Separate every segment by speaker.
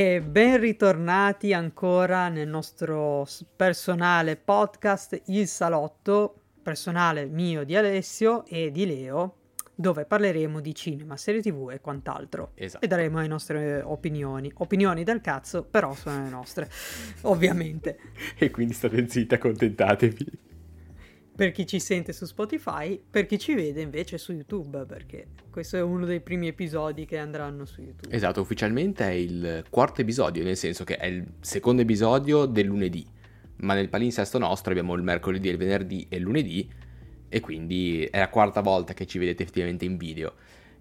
Speaker 1: E ben ritornati ancora nel nostro personale podcast Il Salotto, personale mio di Alessio e di Leo, dove parleremo di cinema, serie tv e quant'altro.
Speaker 2: Esatto.
Speaker 1: E daremo le nostre opinioni. Opinioni del cazzo, però sono le nostre, ovviamente.
Speaker 2: E quindi state zitti, accontentatevi
Speaker 1: per chi ci sente su Spotify, per chi ci vede invece su YouTube, perché questo è uno dei primi episodi che andranno su YouTube.
Speaker 2: Esatto, ufficialmente è il quarto episodio, nel senso che è il secondo episodio del lunedì, ma nel palinsesto nostro abbiamo il mercoledì, il venerdì e il lunedì, e quindi è la quarta volta che ci vedete effettivamente in video.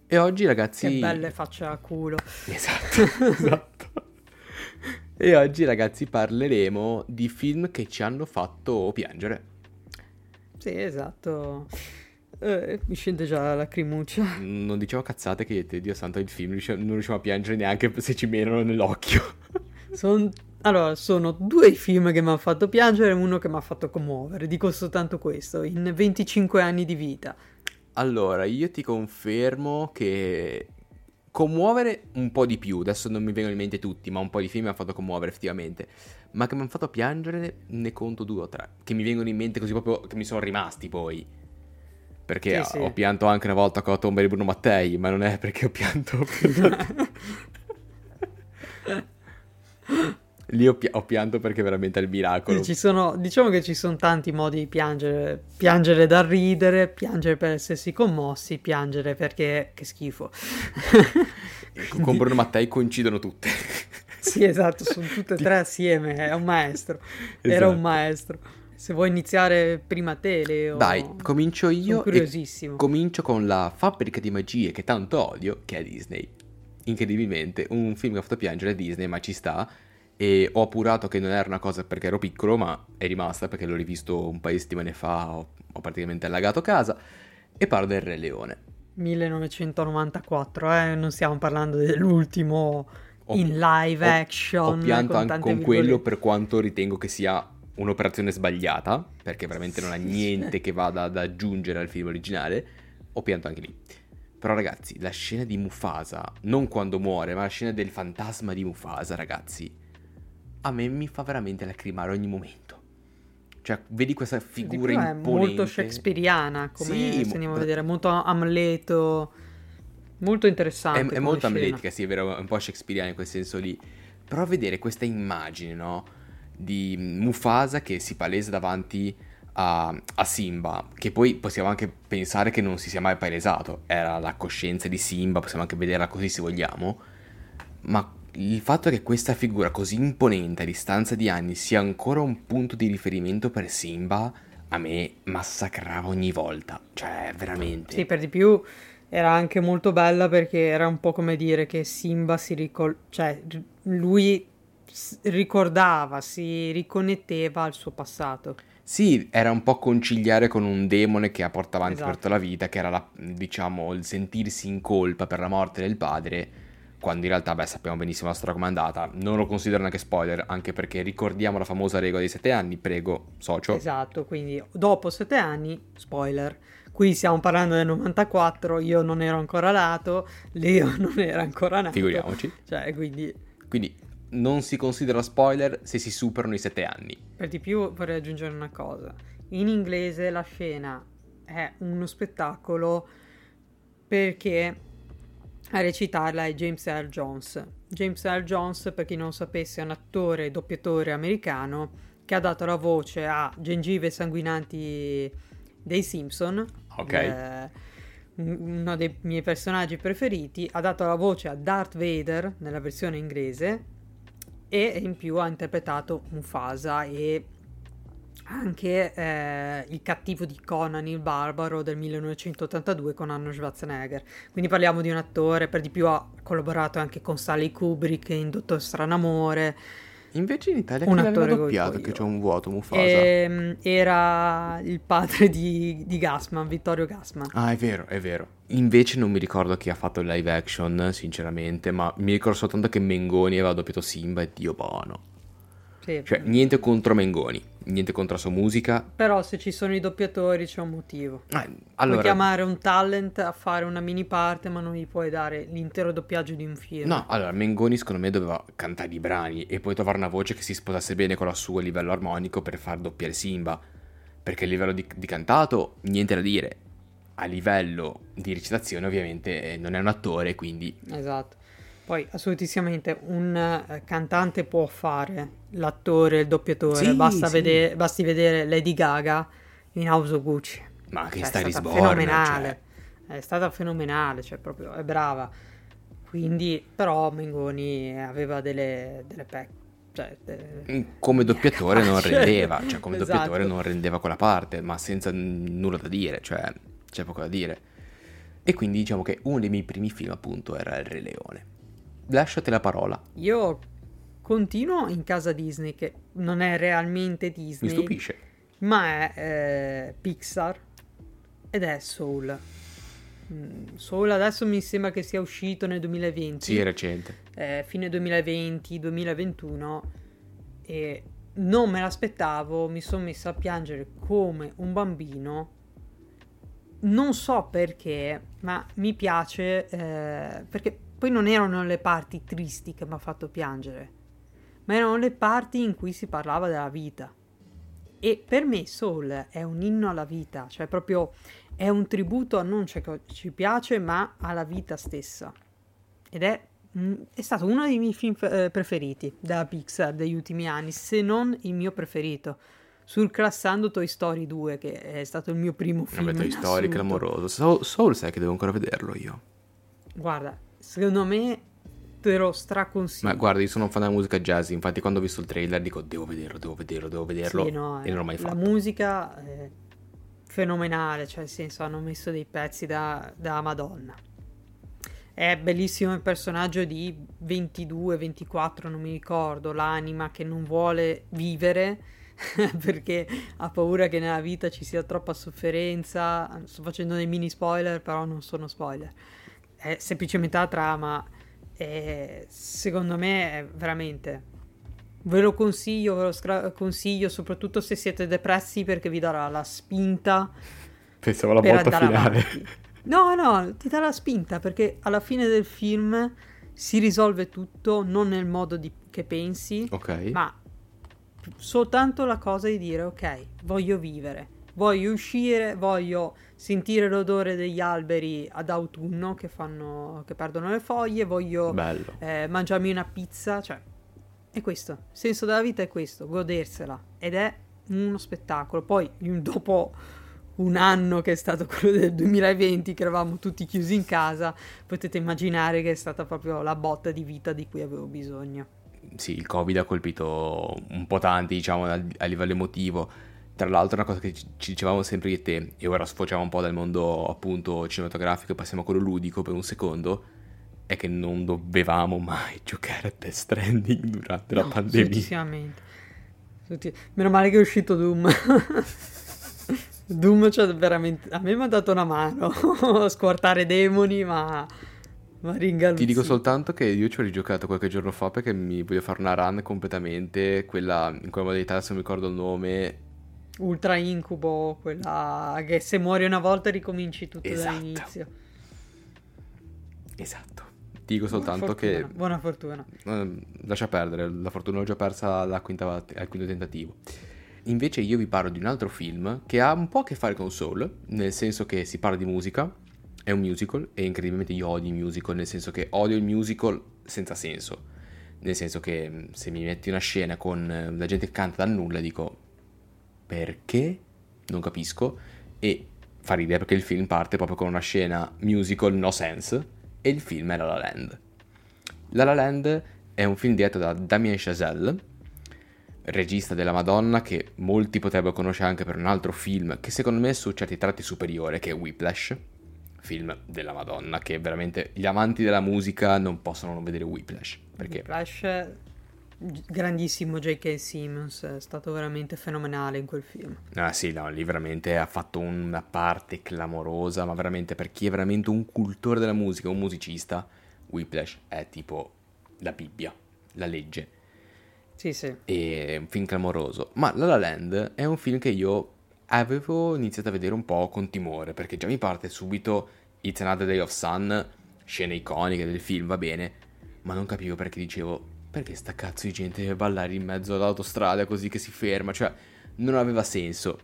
Speaker 2: E oggi ragazzi...
Speaker 1: Che belle faccia a culo.
Speaker 2: Esatto, esatto. E oggi ragazzi parleremo di film che ci hanno fatto piangere.
Speaker 1: Sì, esatto. Eh, mi scende già la lacrimuccia.
Speaker 2: Non dicevo cazzate che Dio santo il film non riusciamo a piangere neanche se ci menano nell'occhio.
Speaker 1: Son... Allora, sono due film che mi hanno fatto piangere e uno che mi ha fatto commuovere. Dico soltanto questo, in 25 anni di vita.
Speaker 2: Allora, io ti confermo che commuovere un po' di più, adesso non mi vengono in mente tutti, ma un po' di film mi hanno fatto commuovere effettivamente, ma che mi hanno fatto piangere ne conto due o tre, che mi vengono in mente così proprio, che mi sono rimasti poi. Perché sì, ho sì. pianto anche una volta con la tomba di Bruno Mattei, ma non è perché ho pianto... Lì ho, pi- ho, pianto perché veramente è il miracolo.
Speaker 1: Sono, diciamo che ci sono tanti modi di piangere. Piangere da ridere, piangere per essersi commossi, piangere perché che schifo.
Speaker 2: Quindi... Con Bruno Mattei coincidono tutte.
Speaker 1: Sì, esatto, sono tutte e tre assieme, è un maestro. Esatto. Era un esatto. maestro. Se vuoi iniziare prima te, Leo.
Speaker 2: Dai, comincio io. Sono curiosissimo. comincio con la fabbrica di magie che tanto odio, che è Disney. Incredibilmente, un film che ha fatto piangere Disney, ma ci sta e ho appurato che non era una cosa perché ero piccolo, ma è rimasta perché l'ho rivisto un paio di settimane fa, ho, ho praticamente allagato casa, e parlo del Re Leone.
Speaker 1: 1994, eh? non stiamo parlando dell'ultimo ho, in live ho, action.
Speaker 2: Ho pianto anche con quello per quanto ritengo che sia un'operazione sbagliata, perché veramente non ha niente che vada ad aggiungere al film originale, ho pianto anche lì. Però ragazzi, la scena di Mufasa, non quando muore, ma la scena del fantasma di Mufasa, ragazzi, a me mi fa veramente lacrimare ogni momento. Cioè, vedi questa figura imponente. È
Speaker 1: molto shakespeariana, come sì, se andiamo mo- a vedere, molto Amleto, molto interessante.
Speaker 2: È, è molto amletica, sì, è vero, è un po' shakespeariana in quel senso lì. Però vedere questa immagine, no? Di Mufasa che si palesa davanti a, a, Simba, che poi possiamo anche pensare che non si sia mai palesato, era la coscienza di Simba, possiamo anche vederla così se vogliamo, ma il fatto che questa figura così imponente a distanza di anni sia ancora un punto di riferimento per Simba, a me massacrava ogni volta. Cioè, veramente.
Speaker 1: Sì, per di più era anche molto bella perché era un po' come dire che Simba si ricol... cioè lui ricordava, si riconnetteva al suo passato.
Speaker 2: Sì, era un po' conciliare con un demone che ha portato avanti esatto. per tutta la vita, che era la, diciamo il sentirsi in colpa per la morte del padre quando in realtà, beh, sappiamo benissimo la storia com'è andata. Non lo considero neanche spoiler, anche perché ricordiamo la famosa regola dei sette anni, prego, socio.
Speaker 1: Esatto, quindi dopo sette anni, spoiler. Qui stiamo parlando del 94, io non ero ancora nato, Leo non era ancora nato.
Speaker 2: Figuriamoci.
Speaker 1: Cioè, quindi...
Speaker 2: Quindi non si considera spoiler se si superano i sette anni.
Speaker 1: Per di più vorrei aggiungere una cosa. In inglese la scena è uno spettacolo perché a recitarla è James Earl Jones. James Earl Jones, per chi non sapesse, è un attore e doppiatore americano che ha dato la voce a Gengive Sanguinanti dei Simpson.
Speaker 2: Ok.
Speaker 1: Eh, uno dei miei personaggi preferiti, ha dato la voce a Darth Vader nella versione inglese e in più ha interpretato Mufasa e anche eh, Il cattivo di Conan il barbaro del 1982 con Arnold Schwarzenegger. Quindi parliamo di un attore, per di più ha collaborato anche con Sally Kubrick in Dottor Stranamore.
Speaker 2: Invece in Italia un attore doppiato che c'è un vuoto Mufasa.
Speaker 1: Ehm, era il padre di, di Gassman, Vittorio Gassman.
Speaker 2: Ah, è vero, è vero. Invece non mi ricordo chi ha fatto il live action, sinceramente, ma mi ricordo soltanto che Mengoni aveva doppiato Simba e Dio buono.
Speaker 1: Sì.
Speaker 2: Cioè, niente contro Mengoni, niente contro la sua musica.
Speaker 1: Però se ci sono i doppiatori c'è un motivo.
Speaker 2: Eh,
Speaker 1: Puoi
Speaker 2: allora,
Speaker 1: chiamare un talent a fare una mini parte, ma non gli puoi dare l'intero doppiaggio di un film.
Speaker 2: no, allora, Mengoni secondo me doveva cantare i brani e poi trovare una voce che si sposasse bene con la sua a livello armonico per far doppiare Simba. Perché a livello di, di cantato, niente da dire. A livello di recitazione, ovviamente, eh, non è un attore, quindi
Speaker 1: Esatto. Poi, assolutissimamente, un eh, cantante può fare l'attore, il doppiatore.
Speaker 2: Sì,
Speaker 1: basta
Speaker 2: sì.
Speaker 1: vedere, basti vedere Lady Gaga in House Gucci.
Speaker 2: Ma che
Speaker 1: Cioè,
Speaker 2: sta
Speaker 1: è stata
Speaker 2: risborna,
Speaker 1: fenomenale. È stata fenomenale, cioè proprio è brava. Quindi, però, Mengoni aveva delle, delle pecche. Cioè,
Speaker 2: Mm, Come doppiatore non
Speaker 1: Cioè,
Speaker 2: rendeva, cioè come
Speaker 1: esatto.
Speaker 2: doppiatore non rendeva quella parte, ma senza nulla da dire, cioè c'è poco da dire. E quindi diciamo che uno dei miei primi film appunto era Il Re Leone. Lasciate la parola,
Speaker 1: Io continuo in casa Disney, che non è realmente
Speaker 2: mi
Speaker 1: Disney,
Speaker 2: stupisce.
Speaker 1: ma è eh, Pixar ed è Soul. Mm, Soul adesso mi sembra che sia uscito nel 2020,
Speaker 2: Sì, è recente.
Speaker 1: eh, fine 2020-2021 e non me l'aspettavo, mi sono messa a piangere come un bambino. Non so perché, ma mi piace eh, perché poi non erano le parti tristi che mi ha fatto piangere, ma erano le parti in cui si parlava della vita. E per me Soul è un inno alla vita, cioè proprio è un tributo a non ciò che ci piace, ma alla vita stessa. Ed è, mm, è stato uno dei miei film eh, preferiti della Pixar degli ultimi anni, se non il mio preferito. Surclassando Toy Story 2, che è stato il mio primo film.
Speaker 2: Vabbè, Toy Story,
Speaker 1: assoluto.
Speaker 2: clamoroso. Soul, Soul sai che devo ancora vederlo io.
Speaker 1: Guarda, secondo me te lo straconsiglio.
Speaker 2: Ma guarda, io sono un fan della musica jazz, infatti quando ho visto il trailer dico devo vederlo, devo vederlo, devo vederlo
Speaker 1: Sì, no,
Speaker 2: e non l'ho mai
Speaker 1: La
Speaker 2: fatto.
Speaker 1: musica è fenomenale, cioè nel senso hanno messo dei pezzi da, da Madonna. È bellissimo il personaggio di 22, 24, non mi ricordo, l'anima che non vuole vivere perché ha paura che nella vita ci sia troppa sofferenza. Sto facendo dei mini spoiler, però non sono spoiler. È semplicemente la trama. E secondo me è veramente Ve lo consiglio, ve lo scra- consiglio soprattutto se siete depressi perché vi darà la spinta
Speaker 2: Pensavo alla botta finale.
Speaker 1: avanti. No, no, ti dà la spinta perché alla fine del film si risolve tutto non nel modo di- che pensi,
Speaker 2: Ok.
Speaker 1: ma soltanto la cosa di dire ok, voglio vivere, voglio uscire, voglio sentire l'odore degli alberi ad autunno che fanno che perdono le foglie, voglio eh, mangiarmi una pizza, cioè è questo, il senso della vita è questo, godersela ed è uno spettacolo. Poi dopo un anno che è stato quello del 2020 che eravamo tutti chiusi in casa, potete immaginare che è stata proprio la botta di vita di cui avevo bisogno.
Speaker 2: Sì, il Covid ha colpito un po' tanti, diciamo, a livello emotivo. Tra l'altro, una cosa che ci, dicevamo sempre io e te, e ora sfociamo un po' dal mondo appunto cinematografico e passiamo a quello ludico per un secondo, è che non dovevamo mai giocare a Death Stranding durante la
Speaker 1: No,
Speaker 2: pandemia.
Speaker 1: assolutissimamente. Assoluti- Meno male che è uscito Doom. Doom cioè, veramente a me mi ha dato una mano a squartare demoni, ma ma.
Speaker 2: Ti dico soltanto che io ci ho rigiocato qualche giorno fa perché mi voglio fare una run completamente, quella in quella modalità, adesso non mi ricordo il nome,
Speaker 1: Ultra incubo, quella che se muori una volta ricominci tutto
Speaker 2: Esatto.
Speaker 1: dall'inizio.
Speaker 2: esatto. Dico
Speaker 1: Buona
Speaker 2: soltanto che
Speaker 1: fortuna, Buona fortuna.
Speaker 2: Eh, lascia perdere, la fortuna l'ho già persa alla quinta- al quinto tentativo. Invece io vi parlo di un altro film che ha un po' a che fare con Soul, nel senso che si parla di musica, è un musical e incredibilmente io odio i musical, nel senso che odio il musical senza senso. Nel senso che mh, se mi metti una scena con eh, la gente che canta dal nulla dico perché? Non capisco. E fa ridere perché il film parte proprio con una scena musical no sense e il film è La La Land. La La Land è un film diretto da Damien Chazelle, regista della Madonna che molti potrebbero conoscere anche per un altro film che secondo me è su certi tratti superiore che è Whiplash, film della Madonna che veramente gli amanti della musica non possono non vedere Whiplash perché
Speaker 1: Flash, grandissimo J.K. Simmons, è stato veramente fenomenale in quel film.
Speaker 2: Ah sì, no, lì veramente ha fatto una parte clamorosa, ma veramente per chi è veramente un cultore della musica, un musicista, Whiplash è tipo la Bibbia, la legge.
Speaker 1: Sì, sì.
Speaker 2: È un film clamoroso. Ma La La Land è un film che io avevo iniziato a vedere un po' con timore, perché già mi parte subito It's Another Day of Sun, scene iconiche del film, va bene, ma non capivo perché dicevo, perché sta cazzo di gente deve ballare in mezzo all'autostrada così che si ferma, cioè non aveva senso.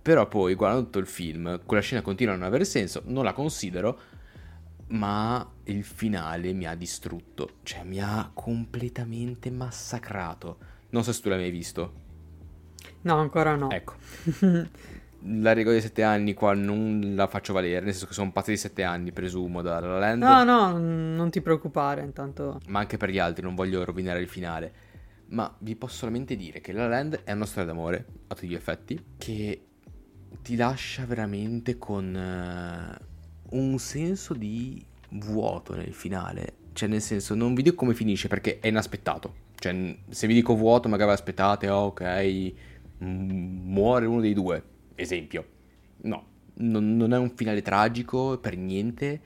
Speaker 2: Però poi, guardando tutto il film, quella scena continua a non avere senso, non la considero, ma il finale mi ha distrutto, cioè mi ha completamente massacrato. Non so se tu l'hai mai visto.
Speaker 1: No, ancora no.
Speaker 2: Ecco. la regola dei sette anni qua non la faccio valere, nel senso che sono passati sette anni, presumo, da La Land.
Speaker 1: No, no, non ti preoccupare, intanto...
Speaker 2: Ma anche per gli altri, non voglio rovinare il finale. Ma vi posso solamente dire che La Land è una storia d'amore, a tutti gli effetti, che ti lascia veramente con uh, un senso di vuoto nel finale. Cioè, nel senso, non vi dico come finisce perché è inaspettato. Cioè, se vi dico vuoto, magari aspettate, oh, ok, muore uno dei due, esempio. No, non, non, è un finale tragico per niente,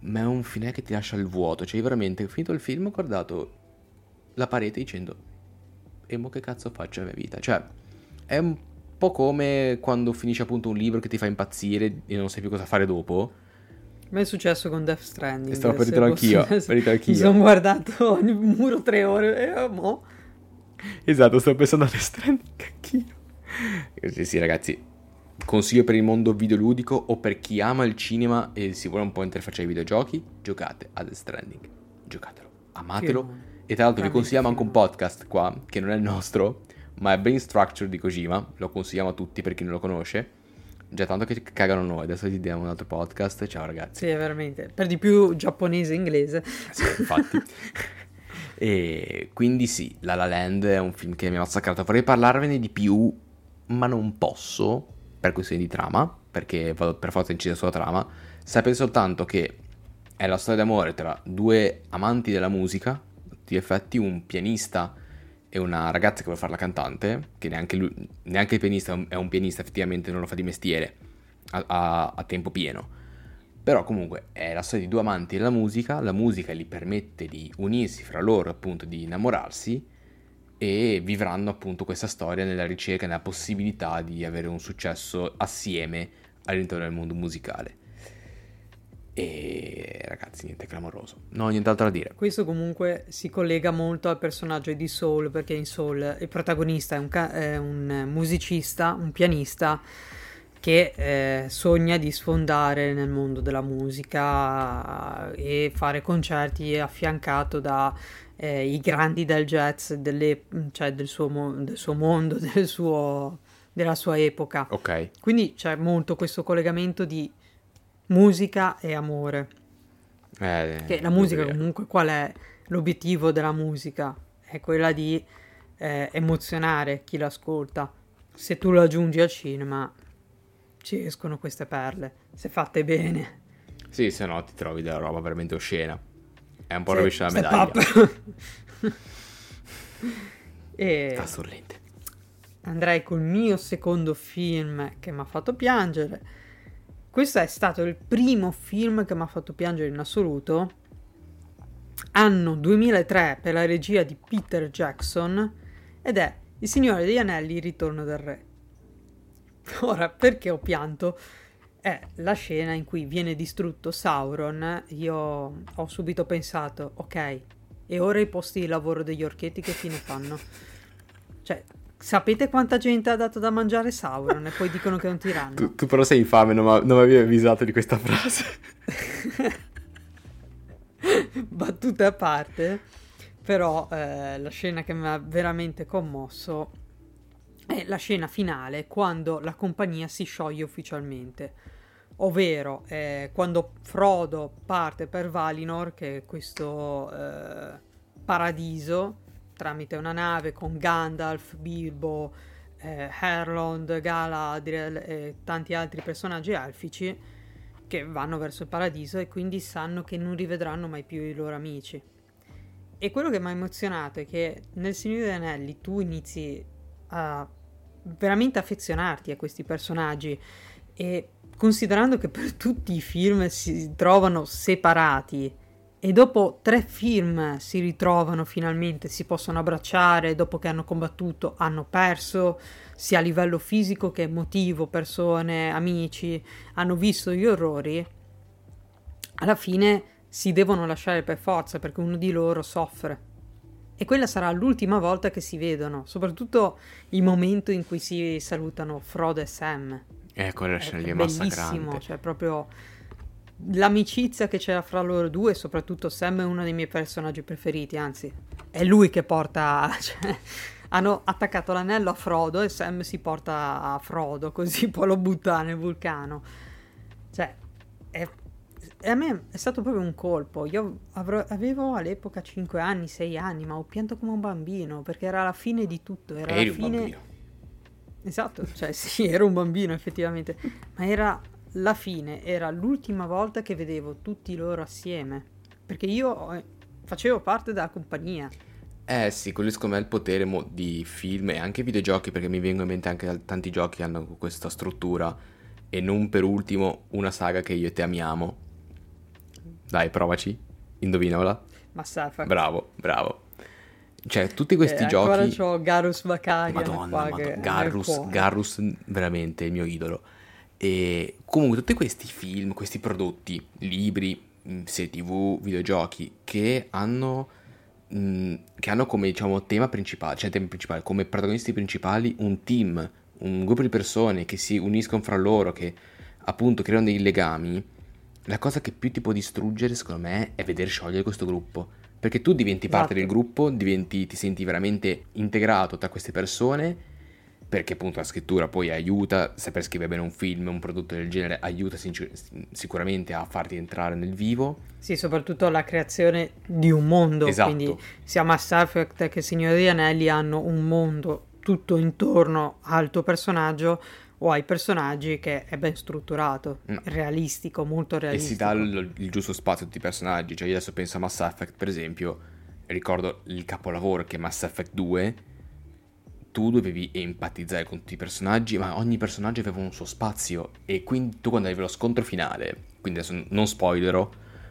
Speaker 2: ma è un finale che ti lascia il vuoto. Cioè, veramente, finito il film, ho guardato la parete dicendo, e mo che cazzo faccio nella mia vita? Cioè, è un po' come quando finisci appunto un libro che ti fa impazzire e non sai più cosa fare dopo.
Speaker 1: Mi è successo con Death Stranding.
Speaker 2: Stavo per dirlo anch'io. Anch'io.
Speaker 1: Mi sono guardato il muro tre ore e oh, mo.
Speaker 2: Esatto, stavo pensando a Death Stranding anch'io. Sì, sì, ragazzi. Consiglio per il mondo videoludico o per chi ama il cinema e si vuole un po' interfacciare ai videogiochi, giocate a Death Stranding. Giocatelo, amatelo. Che... E tra l'altro vi consigliamo anche un podcast qua, che non è il nostro, ma è Brain Structure di Kojima, lo consigliamo a tutti per chi non lo conosce. Già tanto che cagano noi, adesso ti diamo un altro podcast, ciao ragazzi.
Speaker 1: Sì, veramente, per di più giapponese e inglese.
Speaker 2: Sì, infatti. e quindi sì, La La Land è un film che mi ha massacrato, vorrei parlarvene di più, ma non posso, per questioni di trama, perché vado per forza incisa sulla trama. Sapete soltanto che è la storia d'amore tra due amanti della musica, di effetti un pianista e una ragazza che vuole fare la cantante, che neanche, lui, neanche il pianista è un pianista, effettivamente non lo fa di mestiere a, a, a tempo pieno. Però comunque è la storia di due amanti della musica, la musica gli permette di unirsi fra loro, appunto di innamorarsi e vivranno appunto questa storia nella ricerca, nella possibilità di avere un successo assieme all'interno del mondo musicale. E ragazzi, niente clamoroso. No, nient'altro da dire.
Speaker 1: Questo comunque si collega molto al personaggio di Soul, perché in Soul il protagonista è un, ca- è un musicista, un pianista che eh, sogna di sfondare nel mondo della musica e fare concerti affiancato dai eh, grandi del jazz, delle, cioè del suo, mo- del suo mondo, del suo, della sua epoca.
Speaker 2: Ok.
Speaker 1: Quindi c'è molto questo collegamento di musica e amore.
Speaker 2: Eh,
Speaker 1: che la musica comunque qual è l'obiettivo della musica? È quella di eh, emozionare chi l'ascolta. Se tu lo aggiungi al cinema ci escono queste perle, se fatte bene.
Speaker 2: Sì, se no ti trovi della roba veramente oscena. È un po' sì, rovesciata la medaglia.
Speaker 1: e...
Speaker 2: Fa sorrente.
Speaker 1: Andrei col mio secondo film che mi ha fatto piangere questo è stato il primo film che mi ha fatto piangere in assoluto. Anno 2003 per la regia di Peter Jackson ed è Il Signore degli Anelli, Ritorno del Re. Ora, perché ho pianto? È la scena in cui viene distrutto Sauron. Io ho subito pensato, ok, e ora i posti di lavoro degli orchetti che fine fanno? Cioè, Sapete quanta gente ha dato da mangiare Sauron e poi dicono che è un tiranno?
Speaker 2: Tu, tu però sei infame, non, non mi avevi avvisato di questa frase.
Speaker 1: Battute a parte, però eh, la scena che mi ha veramente commosso è la scena finale quando la compagnia si scioglie ufficialmente. Ovvero eh, quando Frodo parte per Valinor, che è questo eh, paradiso tramite una nave con Gandalf, Bilbo, eh, Herlond, Galadriel e tanti altri personaggi elfici che vanno verso il paradiso e quindi sanno che non rivedranno mai più i loro amici. E quello che mi ha emozionato è che nel Signore degli Anelli tu inizi a veramente affezionarti a questi personaggi e considerando che per tutti i film si trovano separati e dopo tre film si ritrovano finalmente, si possono abbracciare dopo che hanno combattuto, hanno perso sia a livello fisico che emotivo, persone, amici, hanno visto gli orrori, alla fine si devono lasciare per forza perché uno di loro soffre. E quella sarà l'ultima volta che si vedono, soprattutto il momento in cui si salutano Frodo e Sam.
Speaker 2: Ecco, la scena lì è
Speaker 1: bellissimo,
Speaker 2: massacrante.
Speaker 1: cioè proprio l'amicizia che c'era fra loro due, soprattutto Sam è uno dei miei personaggi preferiti, anzi è lui che porta... Cioè, hanno attaccato l'anello a Frodo e Sam si porta a Frodo, così poi lo butta nel vulcano. Cioè, è, e a me è stato proprio un colpo. Io avrò, avevo all'epoca 5 anni, 6 anni, ma ho pianto come un bambino perché era la fine di tutto. Era
Speaker 2: Eri
Speaker 1: la
Speaker 2: un
Speaker 1: fine...
Speaker 2: bambino.
Speaker 1: Esatto, cioè sì, ero un bambino effettivamente, ma era la fine, era l'ultima volta che vedevo tutti loro assieme, perché io eh, facevo parte della compagnia.
Speaker 2: Eh sì, quello secondo me è il potere mo- di film e anche videogiochi, perché mi vengono in mente anche tanti giochi che hanno questa struttura. E non per ultimo una saga che io e te amiamo. Dai, provaci. Indovinala.
Speaker 1: Mass Effect.
Speaker 2: Bravo, bravo. Cioè, tutti questi
Speaker 1: Eh,
Speaker 2: giochi...
Speaker 1: Ancora c'ho Garus Vakarian
Speaker 2: Madonna, Madonna,
Speaker 1: cuore.
Speaker 2: Garrus veramente il mio idolo. E comunque tutti questi film, questi prodotti, libri, mh, serie tv, videogiochi che hanno, mh, che hanno come diciamo tema principale, cioè tema principale, come protagonisti principali un team, un gruppo di persone che si uniscono fra loro, che appunto creano dei legami. La cosa che più ti può distruggere, secondo me, è vedere sciogliere questo gruppo. Perché tu diventi parte
Speaker 1: Esatto.
Speaker 2: del gruppo, diventi, ti senti veramente integrato tra queste persone, perché appunto la scrittura poi aiuta, saper scrivere bene un film, un prodotto del genere, aiuta sincer- sicuramente a farti entrare nel vivo.
Speaker 1: Sì, soprattutto la creazione di un mondo.
Speaker 2: Esatto.
Speaker 1: Quindi sia Mass Effect che Signore degli Anelli hanno un mondo tutto intorno al tuo personaggio o ai personaggi che è ben strutturato,
Speaker 2: No.
Speaker 1: realistico, molto
Speaker 2: E
Speaker 1: realistico.
Speaker 2: si dà il, il giusto spazio a tutti i personaggi. Cioè, io adesso penso a Mass Effect, per esempio, ricordo il capolavoro che è Mass Effect 2. Tu dovevi empatizzare con tutti i personaggi, ma ogni personaggio aveva un suo spazio. E quindi tu quando arrivi allo scontro finale, quindi adesso non spoilerò,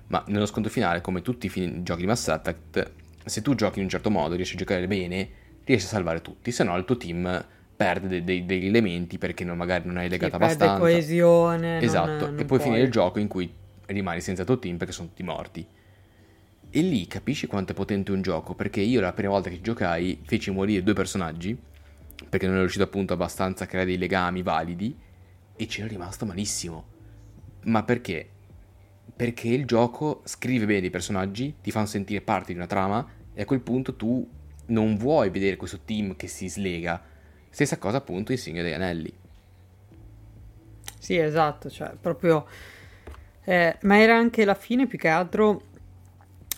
Speaker 2: ma nello scontro finale, come tutti i fin- giochi di Mass Effect, se tu giochi in un certo modo, riesci a giocare bene, riesci a salvare tutti, se no il tuo team perde de- dei- degli elementi perché non- magari non hai
Speaker 1: Sì,
Speaker 2: legato
Speaker 1: perde
Speaker 2: abbastanza.
Speaker 1: coesione. non-
Speaker 2: Esatto,
Speaker 1: non
Speaker 2: e poi finire il gioco in cui rimani senza il tuo team perché sono tutti morti. E lì capisci quanto è potente un gioco, perché io la prima volta che giocai feci morire due personaggi, perché non ero riuscito appunto abbastanza a creare dei legami validi, e c'ero rimasto malissimo. Ma perché? Perché il gioco scrive bene dei personaggi, ti fanno sentire parte di una trama, e a quel punto tu non vuoi vedere questo team che si slega. Stessa cosa appunto in Signore degli Anelli.
Speaker 1: Sì, esatto, cioè proprio... eh, ma era anche la fine più che altro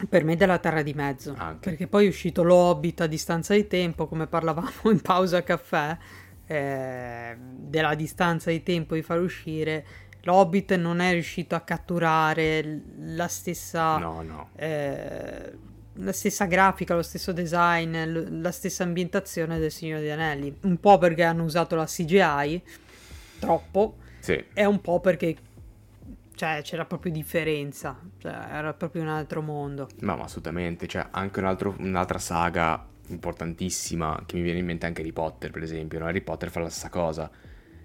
Speaker 1: per me della Terra di Mezzo,
Speaker 2: Anche.
Speaker 1: perché poi è uscito l'Hobbit a distanza di tempo, come parlavamo in pausa caffè, eh, della distanza di tempo di far uscire, l'Hobbit non è riuscito a catturare la stessa...
Speaker 2: No, no.
Speaker 1: eh, la stessa grafica, lo stesso design, l- la stessa ambientazione del Signore degli Anelli. Un po' perché hanno usato la CGI, troppo,
Speaker 2: Sì.
Speaker 1: e un po' perché cioè, c'era proprio differenza, cioè, era proprio un altro mondo.
Speaker 2: No, ma assolutamente, cioè anche un altro- un'altra saga importantissima che mi viene in mente anche Harry Potter, per esempio, no? Harry Potter fa la stessa cosa.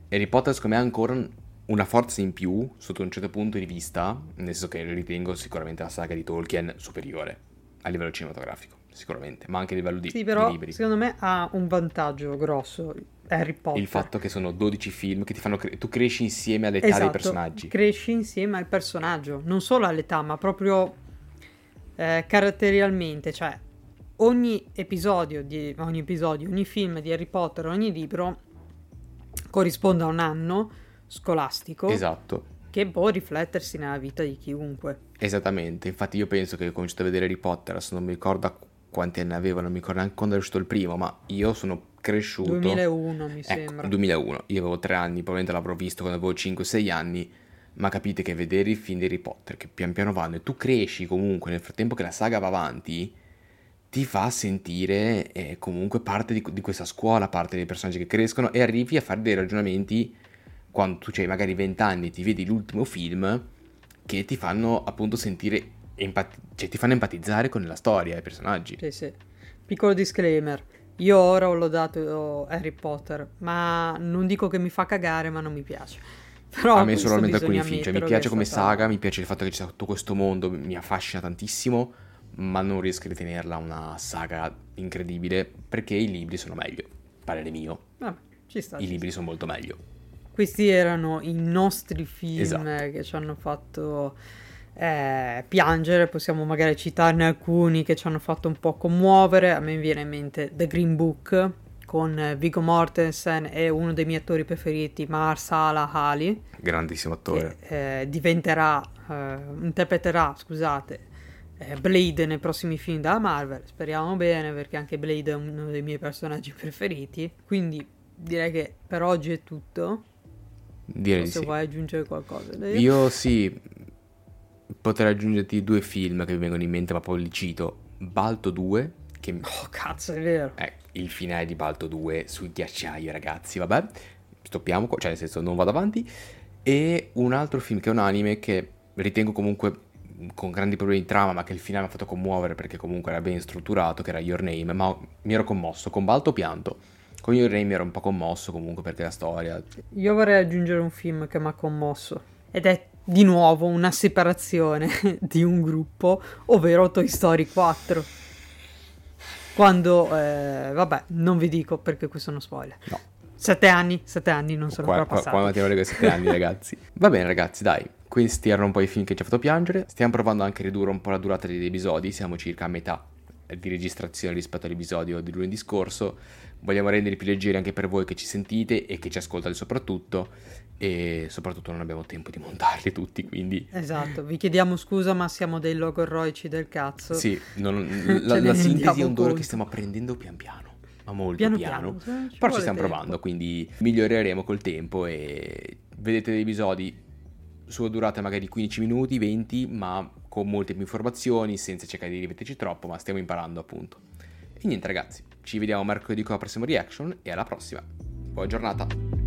Speaker 2: Harry Potter secondo me ha ancora un- una forza in più sotto un certo punto di vista, nel senso che ritengo sicuramente la saga di Tolkien superiore a livello cinematografico, sicuramente, ma anche a livello di,
Speaker 1: Sì,
Speaker 2: di
Speaker 1: però
Speaker 2: libri.
Speaker 1: secondo me ha un vantaggio grosso Harry Potter.
Speaker 2: Il fatto che sono 12 film che ti fanno cre- tu cresci insieme all'età dei
Speaker 1: Esatto,
Speaker 2: personaggi.
Speaker 1: cresci insieme al personaggio, non solo all'età, ma proprio eh, caratterialmente, cioè ogni episodio, di, ogni episodio, ogni film di Harry Potter, ogni libro corrisponde a un anno scolastico
Speaker 2: Esatto.
Speaker 1: che può riflettersi nella vita di chiunque.
Speaker 2: Esattamente, infatti io penso che ho cominciato a vedere Harry Potter, adesso non mi ricordo qu- quanti anni avevo, non mi ricordo neanche quando è uscito il primo, ma io sono cresciuto...
Speaker 1: 2001 mi
Speaker 2: Ecco,
Speaker 1: sembra.
Speaker 2: 2001, io avevo 3 anni, probabilmente l'avrò visto quando avevo 5-6 anni, ma capite che vedere i film di Harry Potter che pian piano vanno e tu cresci comunque nel frattempo che la saga va avanti, ti fa sentire eh, comunque parte di, di questa scuola, parte dei personaggi che crescono e arrivi a fare dei ragionamenti quando tu hai magari 20 anni, ti vedi l'ultimo film che ti fanno appunto sentire empati- cioè, ti fanno empatizzare con la storia e i personaggi.
Speaker 1: Sì, sì. Piccolo disclaimer. Io ora ho lodato Harry Potter, ma non dico che mi fa cagare, ma non mi piace. Però
Speaker 2: a me solamente alcuni film, cioè mi piace come
Speaker 1: stata-
Speaker 2: saga, mi piace il fatto che ci sia tutto questo mondo, mi affascina tantissimo, ma non riesco a ritenerla una saga incredibile perché i libri sono meglio. Parere mio,
Speaker 1: Vabbè, ci sta.
Speaker 2: i
Speaker 1: ci
Speaker 2: libri sono molto meglio.
Speaker 1: Questi erano i nostri film
Speaker 2: Esatto.
Speaker 1: che ci hanno fatto eh, piangere, possiamo magari citarne alcuni che ci hanno fatto un po' commuovere. A me viene in mente The Green Book con Viggo Mortensen e uno dei miei attori preferiti, Marsala Ali,
Speaker 2: Grandissimo attore.
Speaker 1: che eh, diventerà, eh, interpreterà, scusate, eh, Blade nei prossimi film della Marvel. Speriamo bene perché anche Blade è uno dei miei personaggi preferiti. Quindi direi che per oggi è tutto.
Speaker 2: Direi
Speaker 1: O
Speaker 2: di
Speaker 1: se
Speaker 2: sì.
Speaker 1: vuoi aggiungere qualcosa.
Speaker 2: Io sì, potrei aggiungerti due film che mi vengono in mente, ma poi li cito. Balto 2, che
Speaker 1: Oh, cazzo, è vero.
Speaker 2: è il finale di Balto 2 sul ghiacciaio, ragazzi, vabbè. Stoppiamo, qua, cioè nel senso non vado avanti. E un altro film che è un anime che ritengo comunque con grandi problemi di trama, ma che il finale mi ha fatto commuovere perché comunque era ben strutturato, che era Your Name, ma mi ero commosso. Con Balto pianto. Con Your Name mi ero un po' commosso comunque perché la storia...
Speaker 1: Io vorrei aggiungere un film che mi ha commosso. Ed è di nuovo una separazione di un gruppo, ovvero Toy Story 4. Quando, eh, vabbè, non vi dico perché questo è uno spoiler.
Speaker 2: No.
Speaker 1: Sette anni, sette anni non sono
Speaker 2: Qua,
Speaker 1: ancora
Speaker 2: qua,
Speaker 1: passati.
Speaker 2: qua Matteo Rego 7 anni ragazzi Va bene ragazzi dai Questi erano un po' i film che ci ha fatto piangere Stiamo provando anche a ridurre un po' la durata degli episodi Siamo circa a metà di registrazione rispetto all'episodio di lunedì scorso Vogliamo renderli più leggeri anche per voi che ci sentite E che ci ascoltate soprattutto E soprattutto non abbiamo tempo di montarli tutti Quindi
Speaker 1: Esatto, vi chiediamo scusa ma siamo dei logorroici del cazzo.
Speaker 2: sì non- la, la sintesi è un dolore che stiamo apprendendo pian piano Ma molto
Speaker 1: Piano
Speaker 2: piano,
Speaker 1: piano, ci
Speaker 2: Però ci stiamo
Speaker 1: tempo.
Speaker 2: provando Quindi miglioreremo col tempo E vedete degli episodi sulla durata magari di 15 minuti, 20, ma con molte più informazioni, senza cercare di ripeterci troppo, ma stiamo imparando appunto. E niente ragazzi, ci vediamo mercoledì con la prossima reaction e alla prossima. Buona giornata!